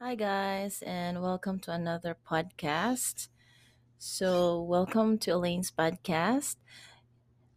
Hi, guys, and welcome to another podcast. So, welcome to Elaine's podcast.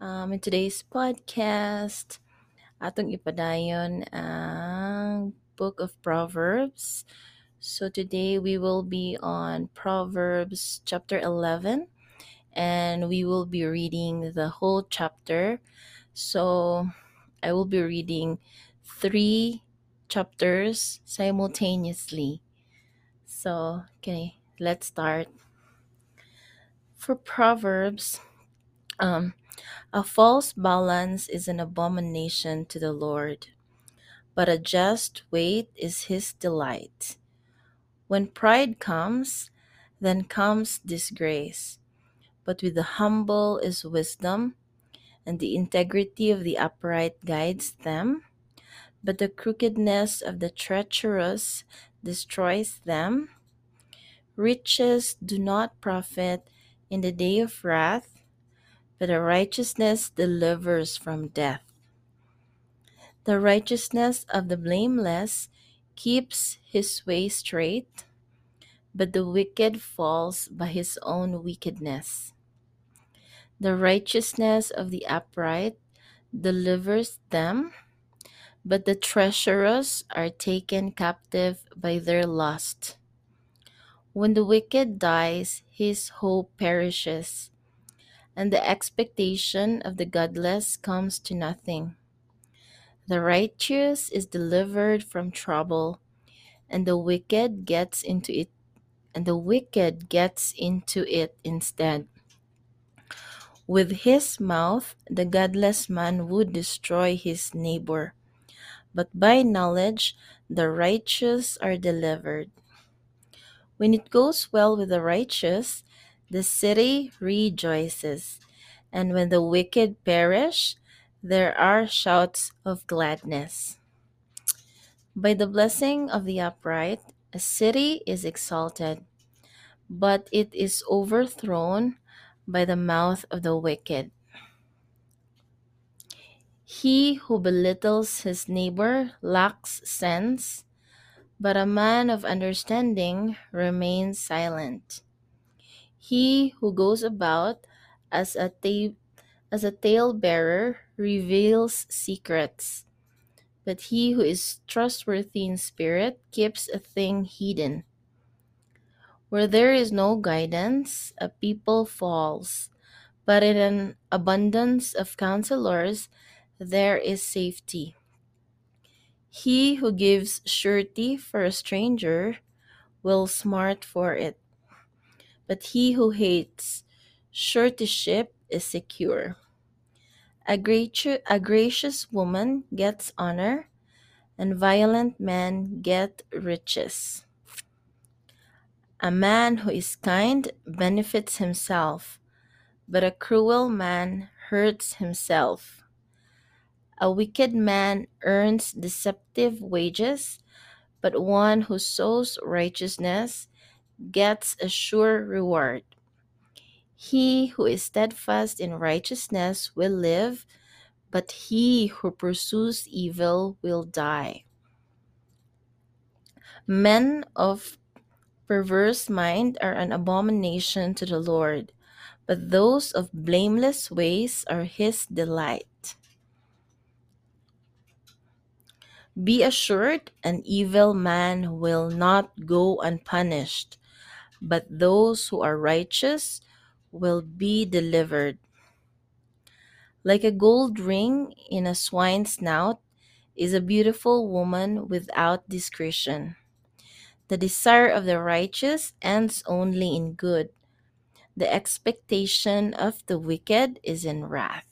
Um, in today's podcast, atong ipadayon ang Book of Proverbs. So, today we will be on Proverbs chapter 11, and we will be reading the whole chapter. So, I will be reading three chapters simultaneously. So, okay, let's start. For Proverbs, um, a false balance is an abomination to the Lord, but a just weight is his delight. When pride comes, then comes disgrace, but with the humble is wisdom, and the integrity of the upright guides them. But the crookedness of the treacherous destroys them. Riches do not profit in the day of wrath, but the righteousness delivers from death. The righteousness of the blameless keeps his way straight, but the wicked falls by his own wickedness. The righteousness of the upright delivers them, but the treacherous are taken captive by their lust. When the wicked dies, his hope perishes, and the expectation of the godless comes to nothing. The righteous is delivered from trouble, and the wicked gets into it and the wicked gets into it instead. With his mouth the godless man would destroy his neighbor, but by knowledge the righteous are delivered. When it goes well with the righteous, the city rejoices, and when the wicked perish, there are shouts of gladness. By the blessing of the upright, a city is exalted, but it is overthrown by the mouth of the wicked. He who belittles his neighbor lacks sense, but a man of understanding remains silent. He who goes about as a ta- as a talebearer reveals secrets, but he who is trustworthy in spirit keeps a thing hidden. Where there is no guidance, a people falls, but in an abundance of counselors there is safety. He who gives surety for a stranger will smart for it, but he who hates suretyship is secure. A, a gracious woman gets honor, and violent men get riches. A man who is kind benefits himself, but a cruel man hurts himself. A wicked man earns deceptive wages, but one who sows righteousness gets a sure reward. He who is steadfast in righteousness will live, but he who pursues evil will die. Men of perverse mind are an abomination to the Lord, but those of blameless ways are his delight. Be assured, an evil man will not go unpunished, but those who are righteous will be delivered. Like a gold ring in a swine's snout is a beautiful woman without discretion. The desire of the righteous ends only in good. The expectation of the wicked is in wrath.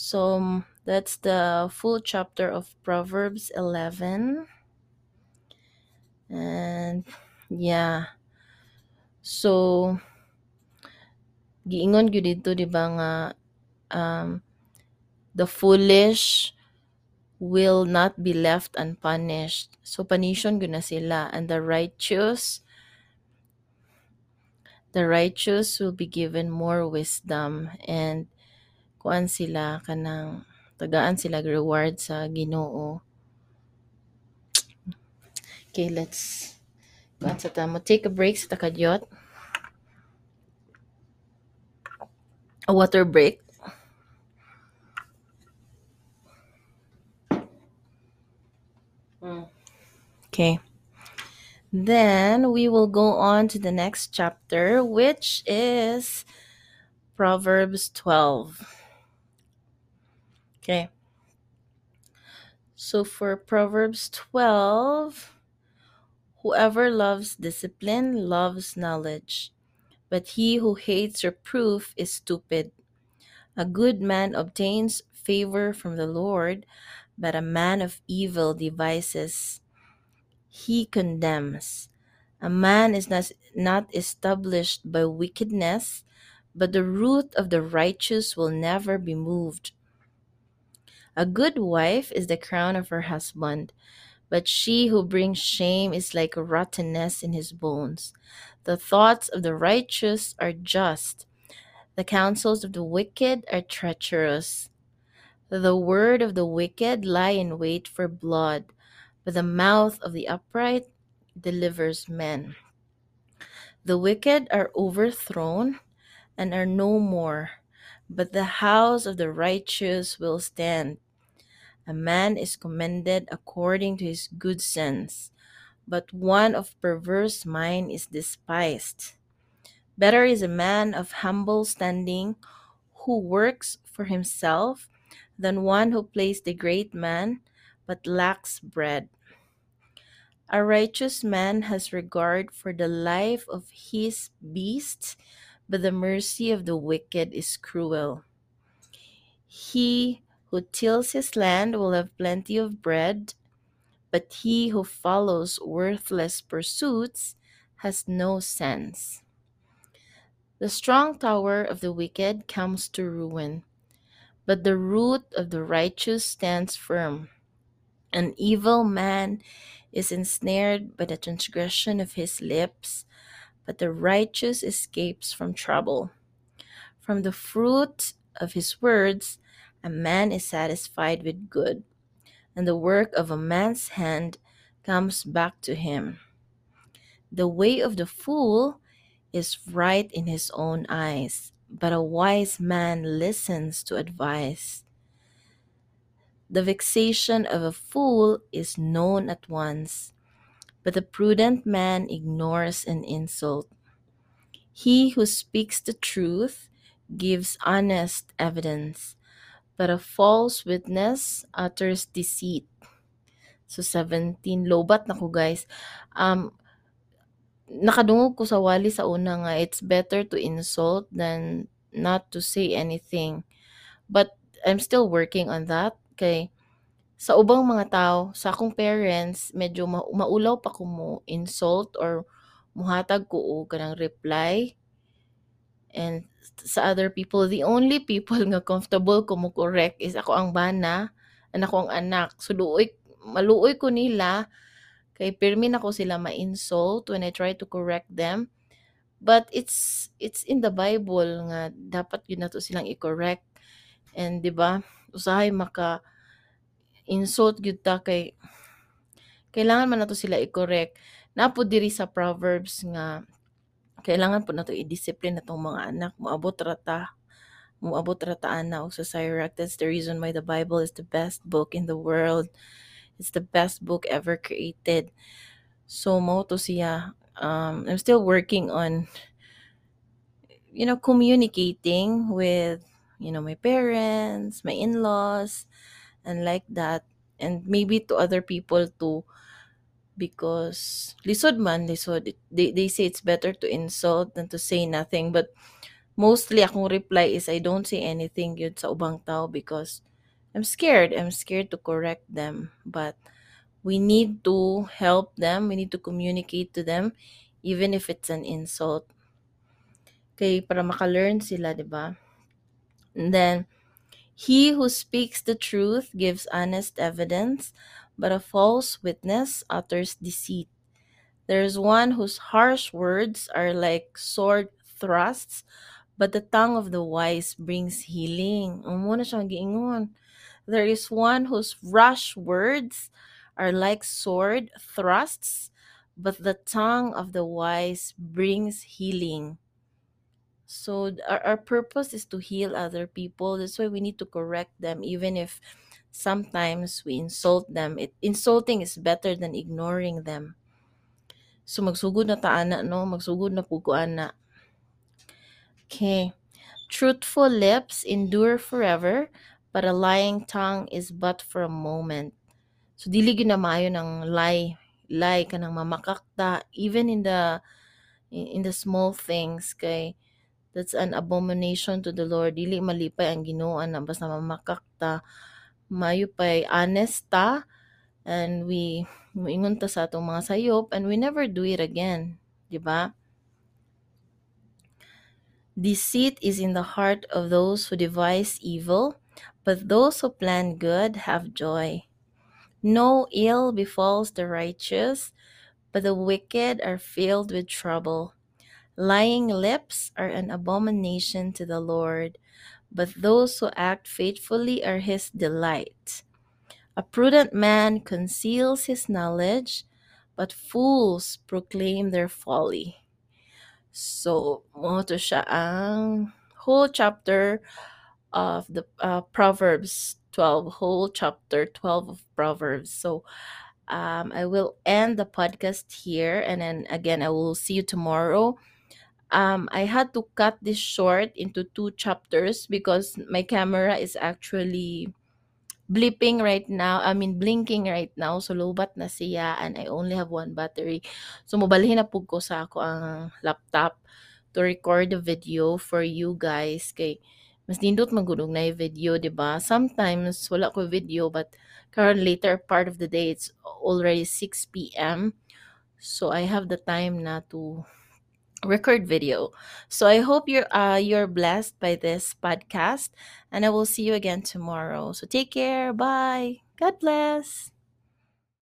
So um, that's the full chapter of Proverbs 11. And yeah. So giingon gyud ba nga um, the foolish will not be left unpunished. So panisyon gyud na sila and the righteous the righteous will be given more wisdom and kuan sila kanang tagaan sila reward sa Ginoo. Okay, let's kuan sa tamo. Take a break sa takadyot. A water break. Hmm. Okay. Then we will go on to the next chapter, which is Proverbs 12. Okay. So for Proverbs 12, whoever loves discipline loves knowledge, but he who hates reproof is stupid. A good man obtains favor from the Lord, but a man of evil devices he condemns. A man is not, not established by wickedness, but the root of the righteous will never be moved. A good wife is the crown of her husband, but she who brings shame is like rottenness in his bones. The thoughts of the righteous are just, the counsels of the wicked are treacherous. The word of the wicked lie in wait for blood, but the mouth of the upright delivers men. The wicked are overthrown and are no more, but the house of the righteous will stand. A man is commended according to his good sense, but one of perverse mind is despised. Better is a man of humble standing who works for himself than one who plays the great man but lacks bread. A righteous man has regard for the life of his beasts, but the mercy of the wicked is cruel. He who tills his land will have plenty of bread, but he who follows worthless pursuits has no sense. The strong tower of the wicked comes to ruin, but the root of the righteous stands firm. An evil man is ensnared by the transgression of his lips, but the righteous escapes from trouble. From the fruit of his words, a man is satisfied with good, and the work of a man's hand comes back to him. The way of the fool is right in his own eyes, but a wise man listens to advice. The vexation of a fool is known at once, but the prudent man ignores an insult. He who speaks the truth gives honest evidence, but a false witness utters deceit. So 17 lobat na ko guys. Um nakadungog ko sa wali sa una nga it's better to insult than not to say anything. But I'm still working on that kay sa ubang mga tao, sa akong parents, medyo ma- maulaw pa ko mo insult or muhatag ko og kanang reply. And sa other people, the only people nga comfortable ko mo correct is ako ang bana, and ako ang anak. So luoy, maluoy ko nila, kay pirmi na ko sila ma-insult when I try to correct them. But it's it's in the Bible nga dapat yun na to silang i-correct. And 'di ba? Usahay maka insult gyud ta kay kailangan man nato sila i-correct. Napo diri sa Proverbs nga kailangan po nato i-discipline natong mga anak moabot rata moabot rata ana og sa Sirach. That's the reason why the Bible is the best book in the world. It's the best book ever created. So mo to siya um I'm still working on you know communicating with you know my parents, my in-laws and like that and maybe to other people too because lisod man lisod they, they say it's better to insult than to say nothing but mostly akong reply is I don't say anything yun sa ubang tao because I'm scared I'm scared to correct them but we need to help them we need to communicate to them even if it's an insult. Kay para maka-learn sila di ba? And then he who speaks the truth gives honest evidence, but a false witness utters deceit. There is one whose harsh words are like sword thrusts, but the tongue of the wise brings healing. There is one whose rash words are like sword thrusts, but the tongue of the wise brings healing. So our, our purpose is to heal other people. That's why we need to correct them, even if sometimes we insult them. It, insulting is better than ignoring them. So magsugod na ta ana no, magsugod na pugo ana. Okay. Truthful lips endure forever, but a lying tongue is but for a moment. So dili gyud na maayo ng lie, lie kanang mamakakta even in the in the small things kay that's an abomination to the Lord. Dili malipay ang Ginoo na basta mamakakta. Mayo pay and we moingon ta sa atong mga sayop and we never do it again, di ba? Deceit is in the heart of those who devise evil, but those who plan good have joy. No ill befalls the righteous, but the wicked are filled with trouble. Lying lips are an abomination to the Lord, but those who act faithfully are his delight. A prudent man conceals his knowledge, but fools proclaim their folly. So, siya ang whole chapter of the uh, Proverbs 12, whole chapter 12 of Proverbs. So, um, I will end the podcast here, and then again, I will see you tomorrow. Um, I had to cut this short into two chapters because my camera is actually blipping right now. I mean, blinking right now. So, lobat na siya and I only have one battery. So, mobalhin na pug ko sa ako ang laptop to record the video for you guys. Kay, mas nindot magulong na yung video, di ba? Sometimes, wala ko video, but current later part of the day, it's already 6 p.m. So, I have the time na to record video. So I hope you're uh you're blessed by this podcast and I will see you again tomorrow. So take care. Bye. God bless.